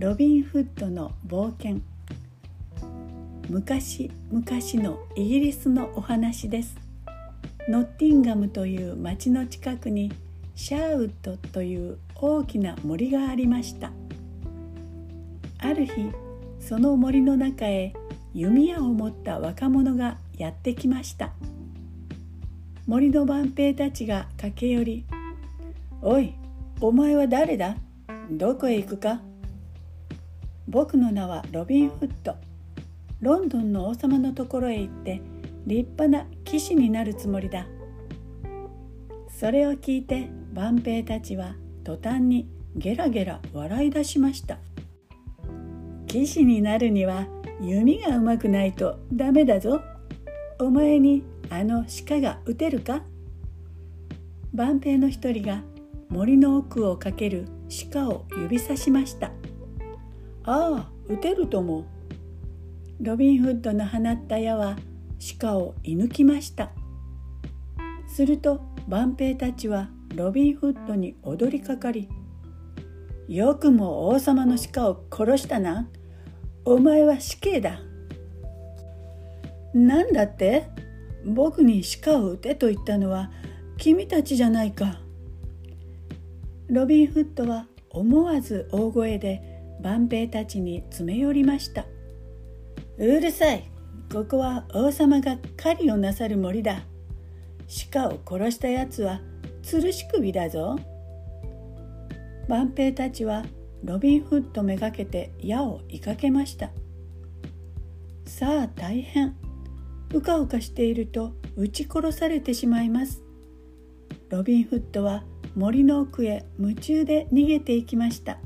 ロビン・フッドの冒険。昔々のイギリスのお話です。ノッティンガムという町の近くにシャーウッドという大きな森がありました。ある日その森の中へ弓矢を持った若者がやってきました。森の万兵たちが駆け寄り「おいお前は誰だ？どこへ行くか?」僕の名はロビン・フッド。ロンドンの王様のところへ行って立派な騎士になるつもりだ。それを聞いて万兵たちは途端にゲラゲラ笑い出しました。騎士になるには弓がうまくないとダメだぞ。お前にあの鹿が撃てるか？万兵の一人が森の奥をかける鹿を指さしました。ああ撃てるともロビンフッドの放った矢は鹿を射抜きました。すると万兵たちはロビンフッドに踊りかかり「よくも王様の鹿を殺したな。お前は死刑だ」なんだって？僕に鹿を撃てと言ったのは君たちじゃないか。ロビンフッドは思わず大声で万兵たちに詰め寄りました。うるさい。ここは王様が狩りをなさる森だ。鹿を殺したやつは吊るし首だぞ。万兵たちはロビンフッドめがけて矢を追いかけました。さあ大変。うかうかしていると撃ち殺されてしまいます。ロビンフッドは森の奥へ夢中で逃げていきました。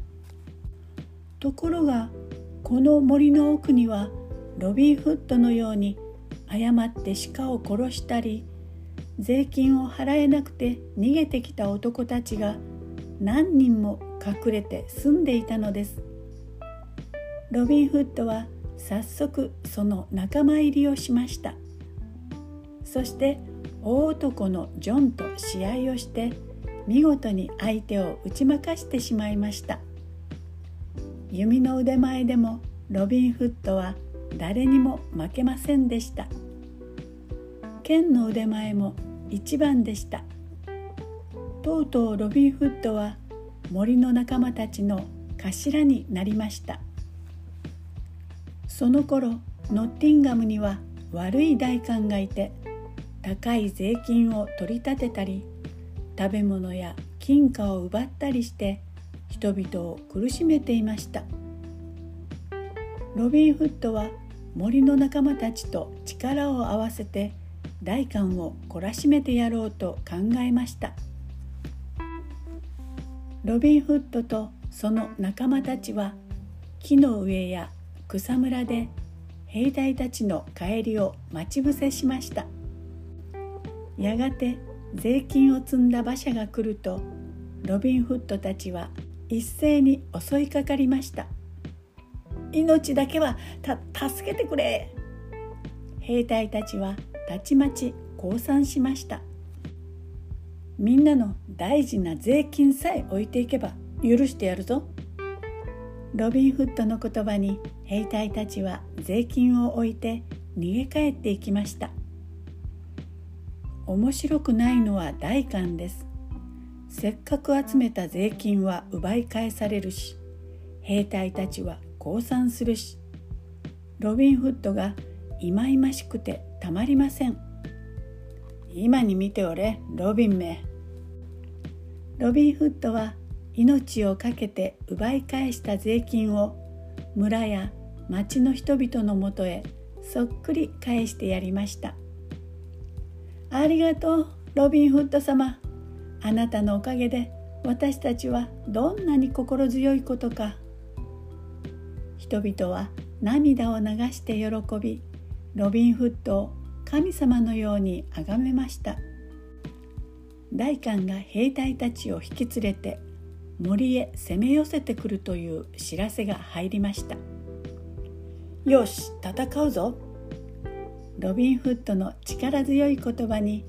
ところがこの森の奥にはロビン・フッドのように誤って鹿を殺したり税金を払えなくて逃げてきた男たちが何人も隠れて住んでいたのです。ロビン・フッドは早速その仲間入りをしました。そして大男のジョンと試合をして見事に相手を打ち負かしてしまいました。弓の腕前でもロビン・フッドは誰にも負けませんでした。剣の腕前も一番でした。とうとうロビン・フッドは森の仲間たちの頭になりました。その頃ノッティンガムには悪い代官がいて高い税金を取り立てたり食べ物や金貨を奪ったりして人々を苦しめていました。ロビン・フッドは森の仲間たちと力を合わせて大官を懲らしめてやろうと考えました。ロビン・フッドとその仲間たちは木の上や草むらで兵隊たちの帰りを待ち伏せしました。やがて税金を積んだ馬車が来るとロビン・フッドたちは一斉に襲いかかりました。命だけは助けてくれ。兵隊たちはたちまち降参しました。みんなの大事な税金さえ置いていけば許してやるぞ。ロビン・フッドの言葉に兵隊たちは税金を置いて逃げ帰っていきました。面白くないのは代官です。せっかく集めた税金は奪い返されるし兵隊たちは降参するしロビン・フッドがいまいましくてたまりません。今に見ておれロビンめ。ロビン・フッドは命を懸けて奪い返した税金を村や町の人々のもとへそっくり返してやりました。ありがとうロビン・フッド様。あなたのおかげで私たちはどんなに心強いことか。人々は涙を流して喜びロビン・フッドを神様のように崇めました。大官が兵隊たちを引き連れて森へ攻め寄せてくるという知らせが入りました。よし戦うぞ。ロビン・フッドの力強い言葉に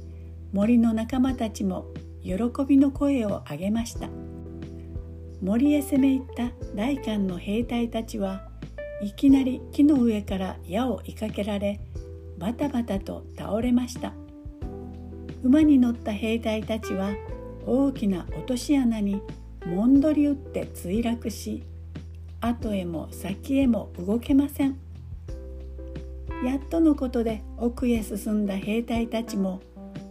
森の仲間たちも喜びの声を上げました。森へ攻め入った大官の兵隊たちはいきなり木の上から矢を追いかけられバタバタと倒れました。馬に乗った兵隊たちは大きな落とし穴にもんどり打って墜落し後へも先へも動けません。やっとのことで奥へ進んだ兵隊たちも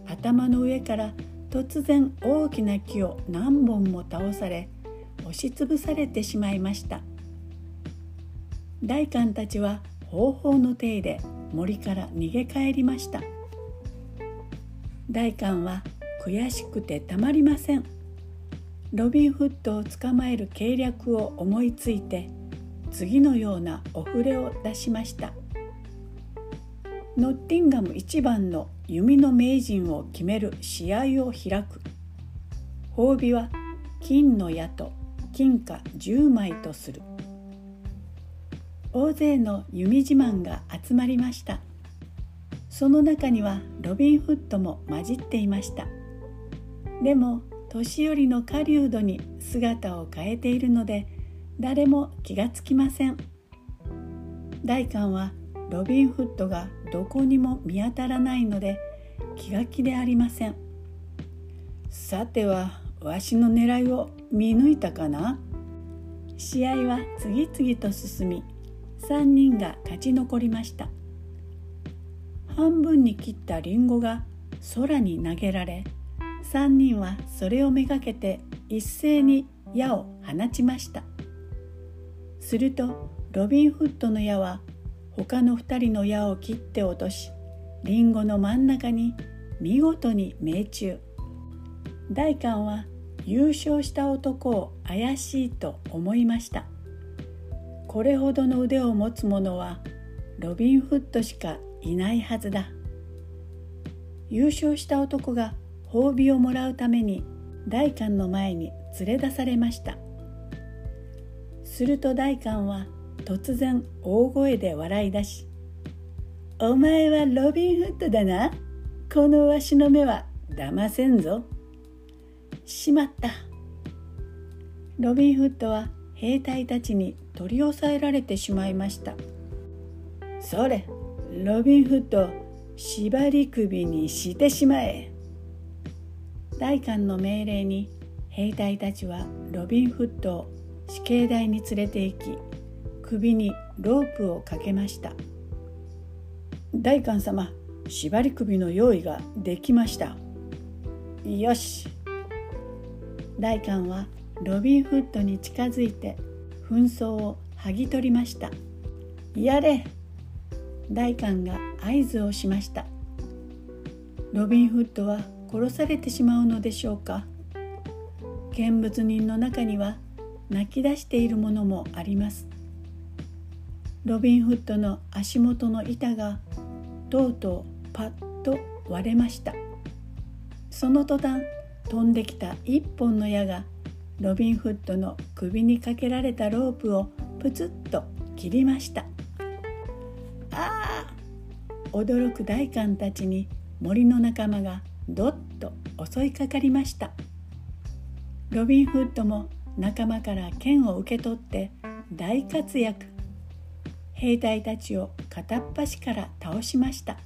頭の上から突然大きな木を何本も倒され押しつぶされてしまいました。大官たちは方法の手で森から逃げ帰りました。大官は悔しくてたまりません。ロビンフットを捕まえる計略を思いついて次のようなお触れを出しました。ノッティンガム一番の弓の名人を決める試合を開く。褒美は金の矢と金貨10枚とする。大勢の弓自慢が集まりました。その中にはロビンフットも混じっていました。でも年寄りの狩人に姿を変えているので誰も気がつきません。大官はロビンフットがどこにも見当たらないので気が気でありません。さてはわしの狙いを見抜いたかな？試合は次々と進み3人が勝ち残りました。半分に切ったリンゴが空に投げられ3人はそれをめがけて一斉に矢を放ちました。するとロビンフットの矢は他の2人の矢を切って落としリンゴの真ん中に見事に命中。大官は優勝した男を怪しいと思いました。これほどの腕を持つ者はロビンフットしかいないはずだ。優勝した男が褒美をもらうために大官の前に連れ出されました。すると大官は突然大声で笑い出し「お前はロビンフットだな。このわしの目は騙せんぞ」しまった。ロビンフットは兵隊たちに取り押さえられてしまいました。それロビンフット縛り首にしてしまえ。大官の命令に兵隊たちはロビンフットを死刑台に連れて行き首にロープをかけました。大官様縛り首の用意ができました。よし。大官はロビンフッドに近づいて紛争を剥ぎ取りました。やれ。大官が合図をしました。ロビンフッドは殺されてしまうのでしょうか。見物人の中には泣き出しているものもあります。ロビンフッドの足元の板がとうとうパッと割れました。その途端飛んできた一本の矢がロビンフッドの首にかけられたロープをプツッと切りました。ああ驚く大官たちに森の仲間がどっと襲いかかりました。ロビンフッドも仲間から剣を受け取って大活躍。兵隊たちを片っ端から倒しました。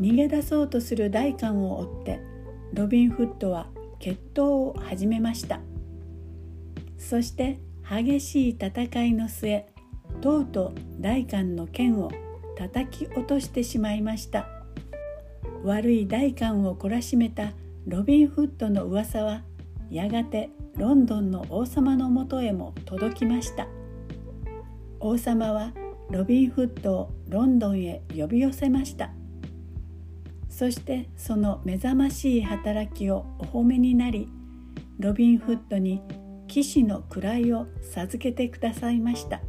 逃げ出そうとする大官を追ってロビン・フッドは決闘を始めました。そして激しい戦いの末とうとう大官の剣を叩き落としてしまいました。悪い大官を懲らしめたロビン・フッドの噂はやがてロンドンの王様のもとへも届きました。王様はロビン・フッドをロンドンへ呼び寄せましたそしてその目覚ましい働きをお褒めになりロビン・フッドに騎士の位を授けてくださいました。